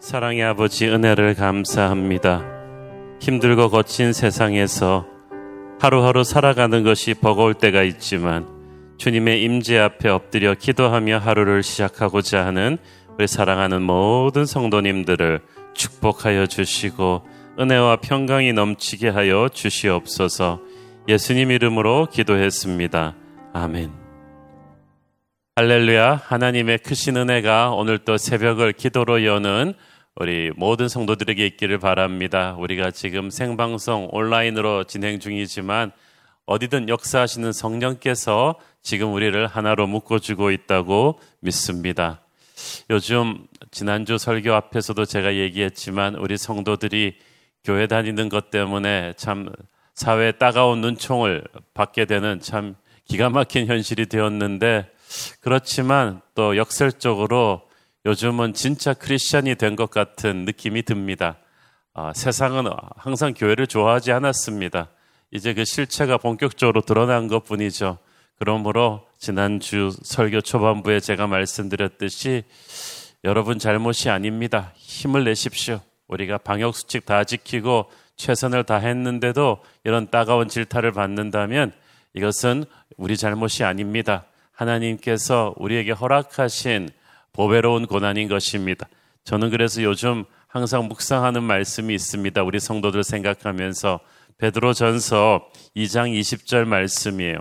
사랑의 아버지 은혜를 감사합니다. 힘들고 거친 세상에서 하루하루 살아가는 것이 버거울 때가 있지만 주님의 임재 앞에 엎드려 기도하며 하루를 시작하고자 하는 우리 사랑하는 모든 성도님들을 축복하여 주시고 은혜와 평강이 넘치게 하여 주시옵소서 예수님 이름으로 기도했습니다. 아멘. 할렐루야. 하나님의 크신 은혜가 오늘 또 새벽을 기도로 여는 우리 모든 성도들에게 있기를 바랍니다. 우리가 지금 생방송 온라인으로 진행 중이지만 어디든 역사하시는 성령께서 지금 우리를 하나로 묶어주고 있다고 믿습니다. 요즘 지난주 설교 앞에서도 제가 얘기했지만 우리 성도들이 교회 다니는 것 때문에 참 사회에 따가운 눈총을 받게 되는 참 기가 막힌 현실이 되었는데 그렇지만 또 역설적으로 요즘은 진짜 크리스천이 된 것 같은 느낌이 듭니다. 아, 세상은 항상 교회를 좋아하지 않았습니다. 이제 그 실체가 본격적으로 드러난 것 뿐이죠. 그러므로 지난주 설교 초반부에 제가 말씀드렸듯이 여러분 잘못이 아닙니다. 힘을 내십시오. 우리가 방역수칙 다 지키고 최선을 다했는데도 이런 따가운 질타를 받는다면 이것은 우리 잘못이 아닙니다. 하나님께서 우리에게 허락하신 보배로운 고난인 것입니다. 저는 그래서 요즘 항상 묵상하는 말씀이 있습니다. 우리 성도들 생각하면서 베드로 전서 2장 20절 말씀이에요.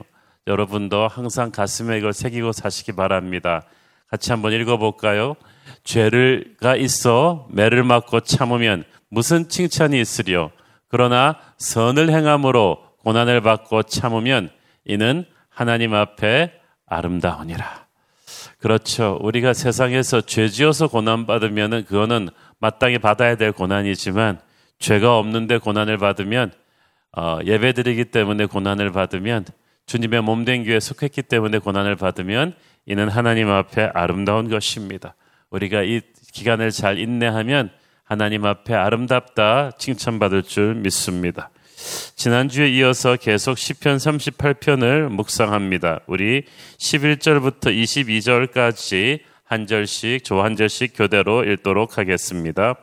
여러분도 항상 가슴에 이걸 새기고 사시기 바랍니다. 같이 한번 읽어볼까요? 죄를가 있어 매를 맞고 참으면 무슨 칭찬이 있으리요? 그러나 선을 행함으로 고난을 받고 참으면 이는 하나님 앞에 아름다우니라. 그렇죠. 우리가 세상에서 죄 지어서 고난받으면 그거는 마땅히 받아야 될 고난이지만 죄가 없는데 고난을 받으면 어, 예배드리기 때문에 고난을 받으면 주님의 몸된 교회에 속했기 때문에 고난을 받으면 이는 하나님 앞에 아름다운 것입니다. 우리가 이 기간을 잘 인내하면 하나님 앞에 아름답다 칭찬받을 줄 믿습니다. 지난주에 이어서 계속 시편 38편을 묵상합니다. 우리 11절부터 22절까지 한 절씩 조 한 절씩 교대로 읽도록 하겠습니다.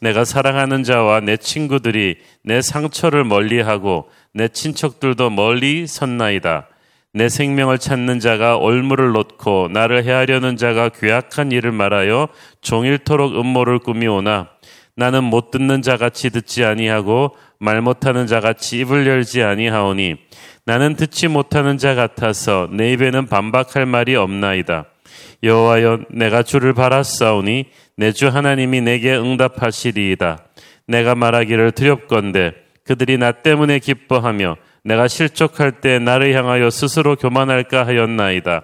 내가 사랑하는 자와 내 친구들이 내 상처를 멀리하고 내 친척들도 멀리 섰나이다. 내 생명을 찾는 자가 올무를 놓고 나를 해하려는 자가 괴악한 일을 말하여 종일토록 음모를 꾸미오나 나는 못 듣는 자같이 듣지 아니하고 말 못하는 자같이 입을 열지 아니하오니 나는 듣지 못하는 자 같아서 내 입에는 반박할 말이 없나이다. 여호와여 내가 주를 바라싸우니 내 주 하나님이 내게 응답하시리이다. 내가 말하기를 두렵건대 그들이 나 때문에 기뻐하며 내가 실족할 때 나를 향하여 스스로 교만할까 하였나이다.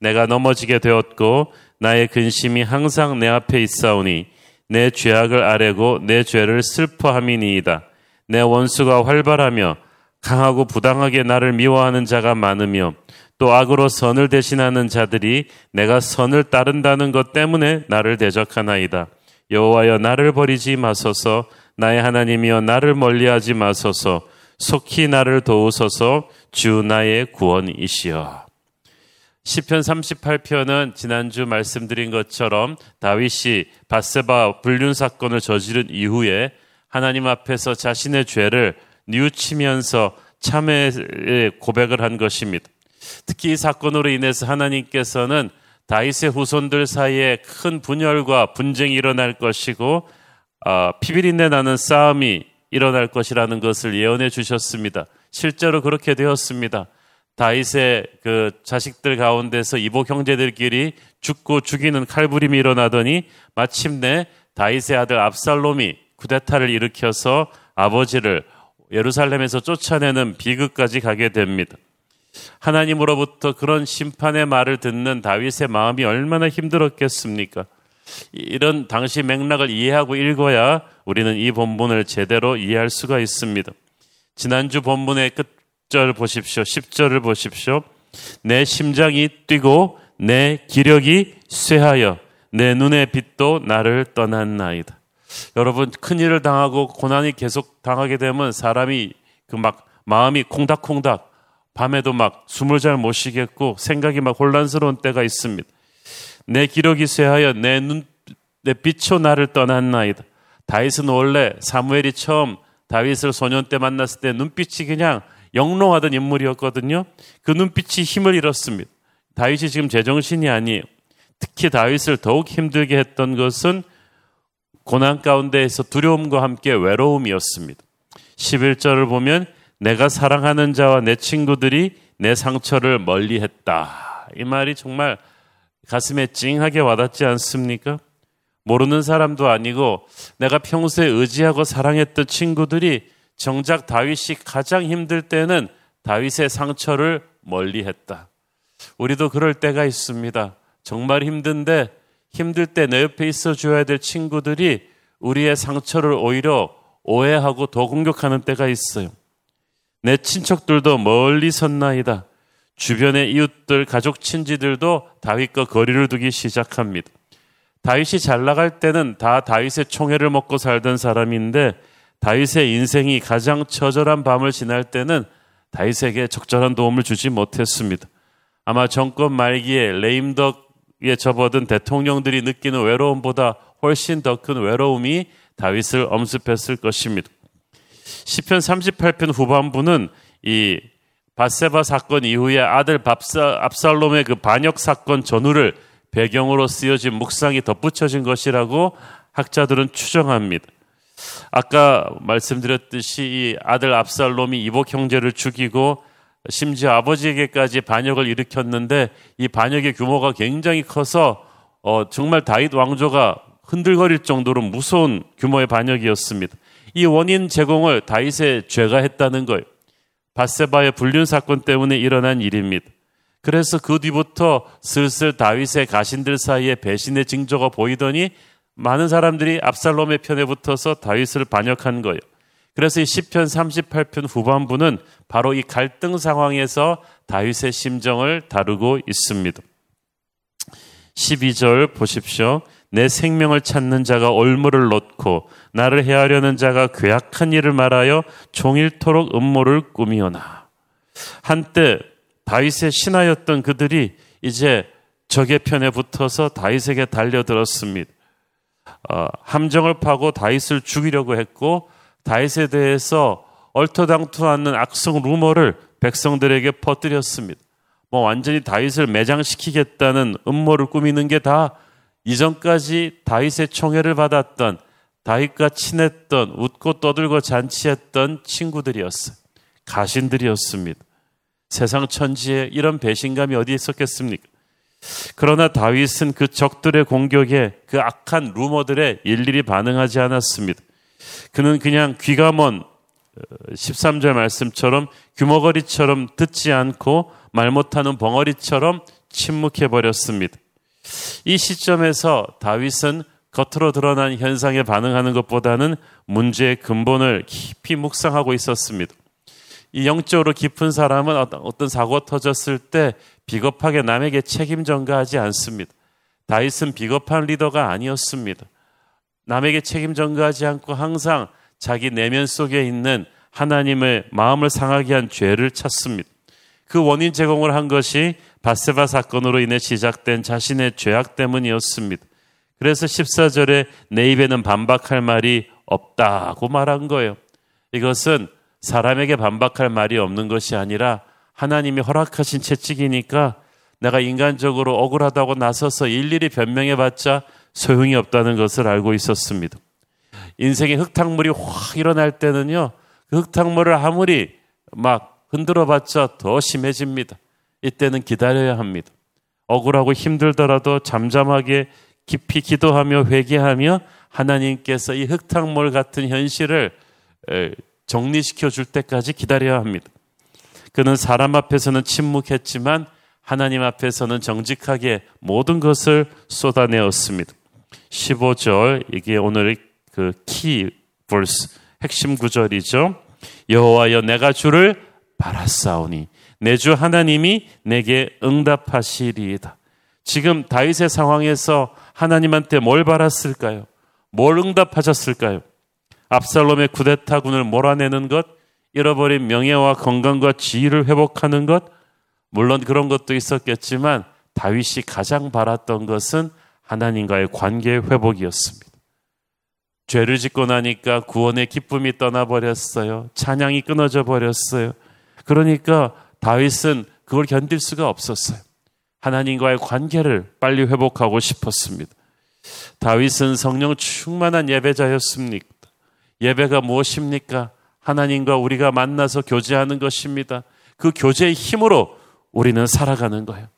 내가 넘어지게 되었고 나의 근심이 항상 내 앞에 있사오니 내 죄악을 아뢰고 내 죄를 슬퍼함이니이다. 내 원수가 활발하며 강하고 부당하게 나를 미워하는 자가 많으며 또 악으로 선을 대신하는 자들이 내가 선을 따른다는 것 때문에 나를 대적하나이다. 여호와여 나를 버리지 마소서 나의 하나님이여 나를 멀리하지 마소서 속히 나를 도우소서 주 나의 구원이시여. 시편 38편은 지난주 말씀드린 것처럼 다윗이 바세바 불륜 사건을 저지른 이후에 하나님 앞에서 자신의 죄를 뉘우치면서 참회의 고백을 한 것입니다. 특히 이 사건으로 인해서 하나님께서는 다윗의 후손들 사이에 큰 분열과 분쟁이 일어날 것이고 어, 피비린내 나는 싸움이 일어날 것이라는 것을 예언해 주셨습니다. 실제로 그렇게 되었습니다. 다윗의 그 자식들 가운데서 이복 형제들끼리 죽고 죽이는 칼부림이 일어나더니 마침내 다윗의 아들 압살롬이 쿠데타를 일으켜서 아버지를 예루살렘에서 쫓아내는 비극까지 가게 됩니다. 하나님으로부터 그런 심판의 말을 듣는 다윗의 마음이 얼마나 힘들었겠습니까? 이런 당시 맥락을 이해하고 읽어야 우리는 이 본문을 제대로 이해할 수가 있습니다. 지난주 본문의 끝절 보십시오. 10절을 보십시오. 내 심장이 뛰고 내 기력이 쇠하여 내 눈의 빛도 나를 떠났나이다. 여러분 큰 일을 당하고 고난이 계속 당하게 되면 사람이 그 막 마음이 콩닥콩닥 밤에도 막 숨을 잘 못 쉬겠고 생각이 막 혼란스러운 때가 있습니다. 내 기력이 쇠하여 내 눈 내 빛초 나를 떠났나이다. 다윗은 원래 사무엘이 처음 다윗을 소년 때 만났을 때 눈빛이 그냥 영롱하던 인물이었거든요. 그 눈빛이 힘을 잃었습니다. 다윗이 지금 제정신이 아니에요. 특히 다윗을 더욱 힘들게 했던 것은 고난 가운데에서 두려움과 함께 외로움이었습니다. 11절을 보면 내가 사랑하는 자와 내 친구들이 내 상처를 멀리 했다. 이 말이 정말 가슴에 찡하게 와닿지 않습니까? 모르는 사람도 아니고 내가 평소에 의지하고 사랑했던 친구들이 정작 다윗이 가장 힘들 때는 다윗의 상처를 멀리 했다. 우리도 그럴 때가 있습니다. 정말 힘든데 힘들 때 내 옆에 있어 줘야 될 친구들이 우리의 상처를 오히려 오해하고 더 공격하는 때가 있어요. 내 친척들도 멀리 섰나이다. 주변의 이웃들, 가족, 친지들도 다윗과 거리를 두기 시작합니다. 다윗이 잘 나갈 때는 다 다윗의 총애를 먹고 살던 사람인데 다윗의 인생이 가장 처절한 밤을 지날 때는 다윗에게 적절한 도움을 주지 못했습니다. 아마 정권 말기에 레임덕 에 접어든 대통령들이 느끼는 외로움보다 훨씬 더 큰 외로움이 다윗을 엄습했을 것입니다. 시편 38편 후반부는 이 바세바 사건 이후에 아들 밥사, 압살롬의 그 반역 사건 전후를 배경으로 쓰여진 묵상이 덧붙여진 것이라고 학자들은 추정합니다. 아까 말씀드렸듯이 이 아들 압살롬이 이복 형제를 죽이고 심지어 아버지에게까지 반역을 일으켰는데 이 반역의 규모가 굉장히 커서 어, 정말 다윗 왕조가 흔들거릴 정도로 무서운 규모의 반역이었습니다. 이 원인 제공을 다윗의 죄가 했다는 거예요. 바세바의 불륜 사건 때문에 일어난 일입니다. 그래서 그 뒤부터 슬슬 다윗의 가신들 사이에 배신의 징조가 보이더니 많은 사람들이 압살롬의 편에 붙어서 다윗을 반역한 거예요. 그래서 이 시편 38편 후반부는 바로 이 갈등 상황에서 다윗의 심정을 다루고 있습니다. 12절 보십시오. 내 생명을 찾는 자가 올무를 놓고 나를 해하려는 자가 괴악한 일을 말하여 종일토록 음모를 꾸미오나. 한때 다윗의 신하였던 그들이 이제 적의 편에 붙어서 다윗에게 달려들었습니다. 어, 함정을 파고 다윗을 죽이려고 했고 다윗에 대해서 얼토당토하는 악성 루머를 백성들에게 퍼뜨렸습니다. 뭐 완전히 다윗을 매장시키겠다는 음모를 꾸미는 게 다 이전까지 다윗의 총애를 받았던 다윗과 친했던 웃고 떠들고 잔치했던 친구들이었어요. 가신들이었습니다. 세상 천지에 이런 배신감이 어디 있었겠습니까? 그러나 다윗은 그 적들의 공격에 그 악한 루머들에 일일이 반응하지 않았습니다. 그는 그냥 귀가 먼 13절 어, 말씀처럼 규모거리처럼 듣지 않고 말 못하는 벙어리처럼 침묵해 버렸습니다. 이 시점에서 다윗은 겉으로 드러난 현상에 반응하는 것보다는 문제의 근본을 깊이 묵상하고 있었습니다. 이 영적으로 깊은 사람은 어떤 사고가 터졌을 때 비겁하게 남에게 책임 전가하지 않습니다. 다윗은 비겁한 리더가 아니었습니다. 남에게 책임 전가하지 않고 항상 자기 내면 속에 있는 하나님의 마음을 상하게 한 죄를 찾습니다. 그 원인 제공을 한 것이 바세바 사건으로 인해 시작된 자신의 죄악 때문이었습니다. 그래서 14절에 내 입에는 반박할 말이 없다고 말한 거예요. 이것은 사람에게 반박할 말이 없는 것이 아니라 하나님이 허락하신 채찍이니까 내가 인간적으로 억울하다고 나서서 일일이 변명해 봤자 소용이 없다는 것을 알고 있었습니다. 인생의 흙탕물이 확 일어날 때는요, 그 흙탕물을 아무리 막 흔들어 봤자 더 심해집니다. 이때는 기다려야 합니다. 억울하고 힘들더라도 잠잠하게 깊이 기도하며 회개하며 하나님께서 이 흙탕물 같은 현실을 정리시켜 줄 때까지 기다려야 합니다. 그는 사람 앞에서는 침묵했지만 하나님 앞에서는 정직하게 모든 것을 쏟아내었습니다. 15절 이게 오늘의 그 키 벌스 핵심 구절이죠. 여호와여 내가 주를 바라사오니 내 주 하나님이 내게 응답하시리이다. 지금 다윗의 상황에서 하나님한테 뭘 바랐을까요? 뭘 응답하셨을까요? 압살롬의 쿠데타군을 몰아내는 것, 잃어버린 명예와 건강과 지위를 회복하는 것, 물론 그런 것도 있었겠지만 다윗이 가장 바랐던 것은 하나님과의 관계 회복이었습니다. 죄를 짓고 나니까 구원의 기쁨이 떠나버렸어요. 찬양이 끊어져 버렸어요. 그러니까 다윗은 그걸 견딜 수가 없었어요. 하나님과의 관계를 빨리 회복하고 싶었습니다. 다윗은 성령 충만한 예배자였습니까? 예배가 무엇입니까? 하나님과 우리가 만나서 교제하는 것입니다. 그 교제의 힘으로 우리는 살아가는 거예요.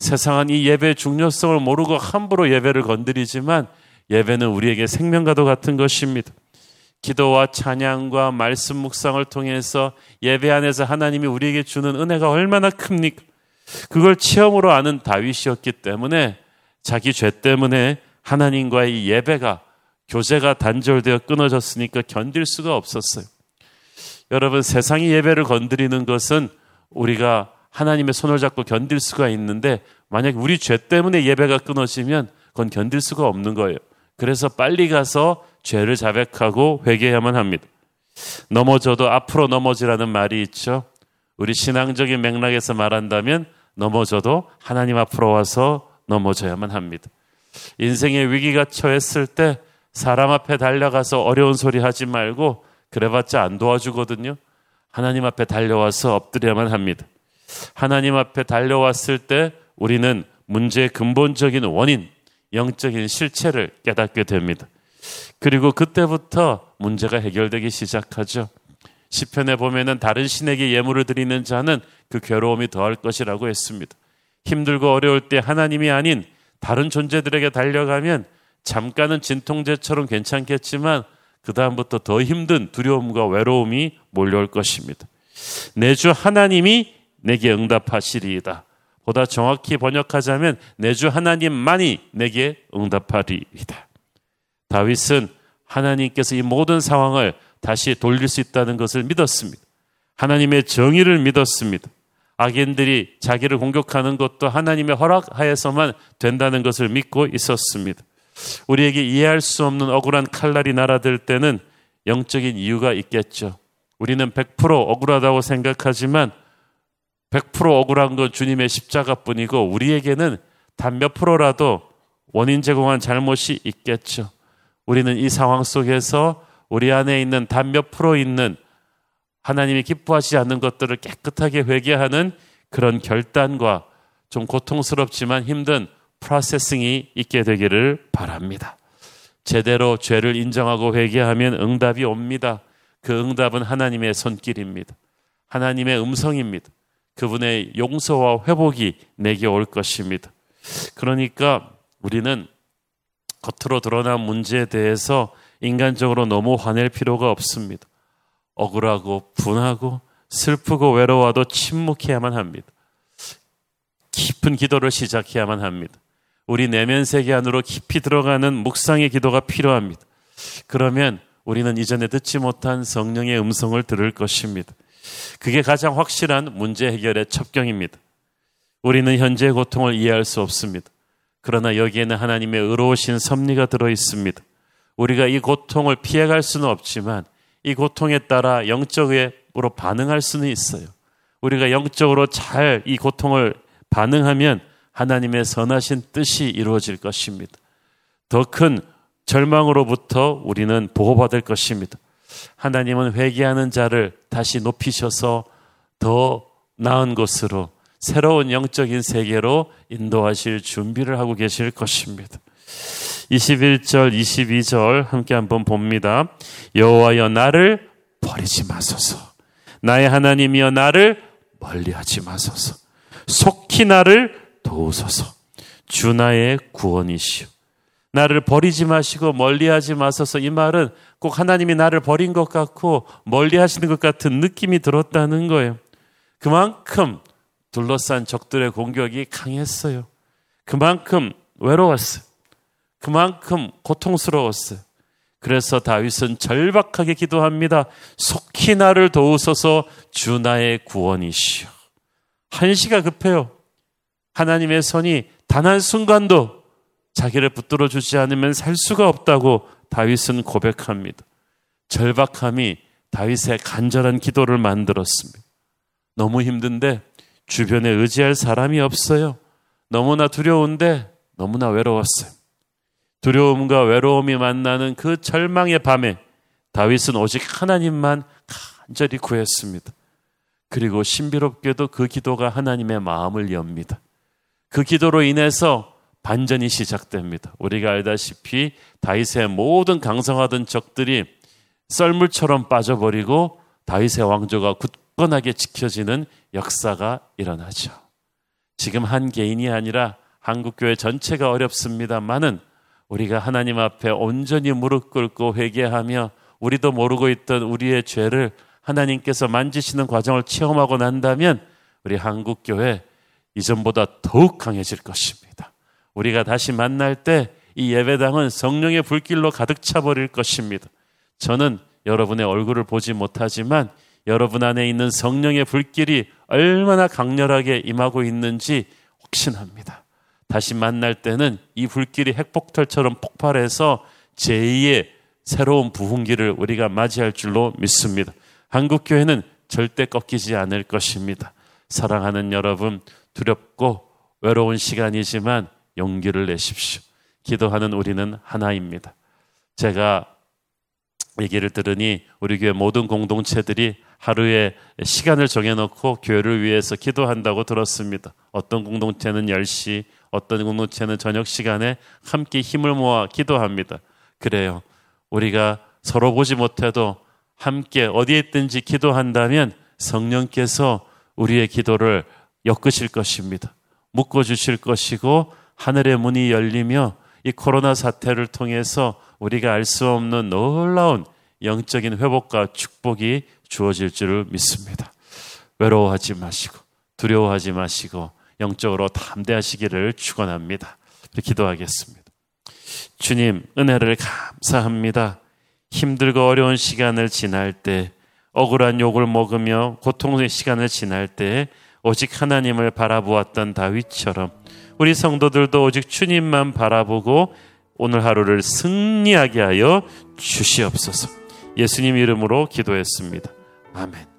세상은 이 예배의 중요성을 모르고 함부로 예배를 건드리지만 예배는 우리에게 생명과도 같은 것입니다. 기도와 찬양과 말씀 묵상을 통해서 예배 안에서 하나님이 우리에게 주는 은혜가 얼마나 큽니까? 그걸 체험으로 아는 다윗이었기 때문에 자기 죄 때문에 하나님과의 이 예배가 교제가 단절되어 끊어졌으니까 견딜 수가 없었어요. 여러분 세상이 예배를 건드리는 것은 우리가 하나님의 손을 잡고 견딜 수가 있는데 만약 우리 죄 때문에 예배가 끊어지면 그건 견딜 수가 없는 거예요. 그래서 빨리 가서 죄를 자백하고 회개해야만 합니다. 넘어져도 앞으로 넘어지라는 말이 있죠. 우리 신앙적인 맥락에서 말한다면 넘어져도 하나님 앞으로 와서 넘어져야만 합니다. 인생의 위기가 처했을 때 사람 앞에 달려가서 어려운 소리 하지 말고 그래봤자 안 도와주거든요. 하나님 앞에 달려와서 엎드려야만 합니다. 하나님 앞에 달려왔을 때 우리는 문제의 근본적인 원인, 영적인 실체를 깨닫게 됩니다. 그리고 그때부터 문제가 해결되기 시작하죠. 시편에 보면은 다른 신에게 예물을 드리는 자는 그 괴로움이 더할 것이라고 했습니다. 힘들고 어려울 때 하나님이 아닌 다른 존재들에게 달려가면 잠깐은 진통제처럼 괜찮겠지만 그다음부터 더 힘든 두려움과 외로움이 몰려올 것입니다. 내주 하나님이 내게 응답하시리이다. 보다 정확히 번역하자면 내 주 하나님만이 내게 응답하리이다. 다윗은 하나님께서 이 모든 상황을 다시 돌릴 수 있다는 것을 믿었습니다. 하나님의 정의를 믿었습니다. 악인들이 자기를 공격하는 것도 하나님의 허락하에서만 된다는 것을 믿고 있었습니다. 우리에게 이해할 수 없는 억울한 칼날이 날아들 때는 영적인 이유가 있겠죠. 우리는 100% 억울하다고 생각하지만 100% 억울한 건 주님의 십자가뿐이고 우리에게는 단 몇 프로라도 원인 제공한 잘못이 있겠죠. 우리는 이 상황 속에서 우리 안에 있는 단 몇 프로 있는 하나님이 기뻐하지 않는 것들을 깨끗하게 회개하는 그런 결단과 좀 고통스럽지만 힘든 프로세싱이 있게 되기를 바랍니다. 제대로 죄를 인정하고 회개하면 응답이 옵니다. 그 응답은 하나님의 손길입니다. 하나님의 음성입니다. 그분의 용서와 회복이 내게 올 것입니다. 그러니까 우리는 겉으로 드러난 문제에 대해서 인간적으로 너무 화낼 필요가 없습니다. 억울하고 분하고 슬프고 외로워도 침묵해야만 합니다. 깊은 기도를 시작해야만 합니다. 우리 내면 세계 안으로 깊이 들어가는 묵상의 기도가 필요합니다. 그러면 우리는 이전에 듣지 못한 성령의 음성을 들을 것입니다. 그게 가장 확실한 문제 해결의 첩경입니다. 우리는 현재의 고통을 이해할 수 없습니다. 그러나 여기에는 하나님의 의로우신 섭리가 들어 있습니다. 우리가 이 고통을 피해갈 수는 없지만 이 고통에 따라 영적으로 반응할 수는 있어요. 우리가 영적으로 잘 이 고통을 반응하면 하나님의 선하신 뜻이 이루어질 것입니다. 더 큰 절망으로부터 우리는 보호받을 것입니다. 하나님은 회개하는 자를 다시 높이셔서 더 나은 곳으로 새로운 영적인 세계로 인도하실 준비를 하고 계실 것입니다. 21절, 22절 함께 한번 봅니다. 여호와여 나를 버리지 마소서. 나의 하나님이여 나를 멀리하지 마소서. 속히 나를 도우소서. 주 나의 구원이시오. 나를 버리지 마시고 멀리하지 마소서. 이 말은 꼭 하나님이 나를 버린 것 같고 멀리하시는 것 같은 느낌이 들었다는 거예요. 그만큼 둘러싼 적들의 공격이 강했어요. 그만큼 외로웠어요. 그만큼 고통스러웠어요. 그래서 다윗은 절박하게 기도합니다. 속히 나를 도우소서 주 나의 구원이시여. 한시가 급해요. 하나님의 손이 단 한 순간도 자기를 붙들어 주지 않으면 살 수가 없다고 다윗은 고백합니다. 절박함이 다윗의 간절한 기도를 만들었습니다. 너무 힘든데 주변에 의지할 사람이 없어요. 너무나 두려운데 너무나 외로웠어요. 두려움과 외로움이 만나는 그 절망의 밤에 다윗은 오직 하나님만 간절히 구했습니다. 그리고 신비롭게도 그 기도가 하나님의 마음을 엽니다. 그 기도로 인해서 반전이 시작됩니다. 우리가 알다시피 다윗의 모든 강성하던 적들이 썰물처럼 빠져버리고 다윗의 왕조가 굳건하게 지켜지는 역사가 일어나죠. 지금 한 개인이 아니라 한국 교회 전체가 어렵습니다만은 우리가 하나님 앞에 온전히 무릎 꿇고 회개하며 우리도 모르고 있던 우리의 죄를 하나님께서 만지시는 과정을 체험하고 난다면 우리 한국 교회 이전보다 더욱 강해질 것입니다. 우리가 다시 만날 때 이 예배당은 성령의 불길로 가득 차버릴 것입니다. 저는 여러분의 얼굴을 보지 못하지만 여러분 안에 있는 성령의 불길이 얼마나 강렬하게 임하고 있는지 확신합니다. 다시 만날 때는 이 불길이 핵폭탄처럼 폭발해서 제2의 새로운 부흥기를 우리가 맞이할 줄로 믿습니다. 한국교회는 절대 꺾이지 않을 것입니다. 사랑하는 여러분, 두렵고 외로운 시간이지만 용기를 내십시오. 기도하는 우리는 하나입니다. 제가 얘기를 들으니 우리 교회 모든 공동체들이 하루에 시간을 정해놓고 교회를 위해서 기도한다고 들었습니다. 어떤 공동체는 10시, 어떤 공동체는 저녁 시간에 함께 힘을 모아 기도합니다. 그래요. 우리가 서로 보지 못해도 함께 어디에 있든지 기도한다면 성령께서 우리의 기도를 엮으실 것입니다. 묶어주실 것이고 하늘의 문이 열리며 이 코로나 사태를 통해서 우리가 알 수 없는 놀라운 영적인 회복과 축복이 주어질 줄을 믿습니다. 외로워하지 마시고 두려워하지 마시고 영적으로 담대하시기를 축원합니다. 기도하겠습니다. 주님 은혜를 감사합니다. 힘들고 어려운 시간을 지날 때 억울한 욕을 먹으며 고통의 시간을 지날 때 오직 하나님을 바라보았던 다윗처럼 우리 성도들도 오직 주님만 바라보고 오늘 하루를 승리하게 하여 주시옵소서. 예수님 이름으로 기도했습니다. 아멘.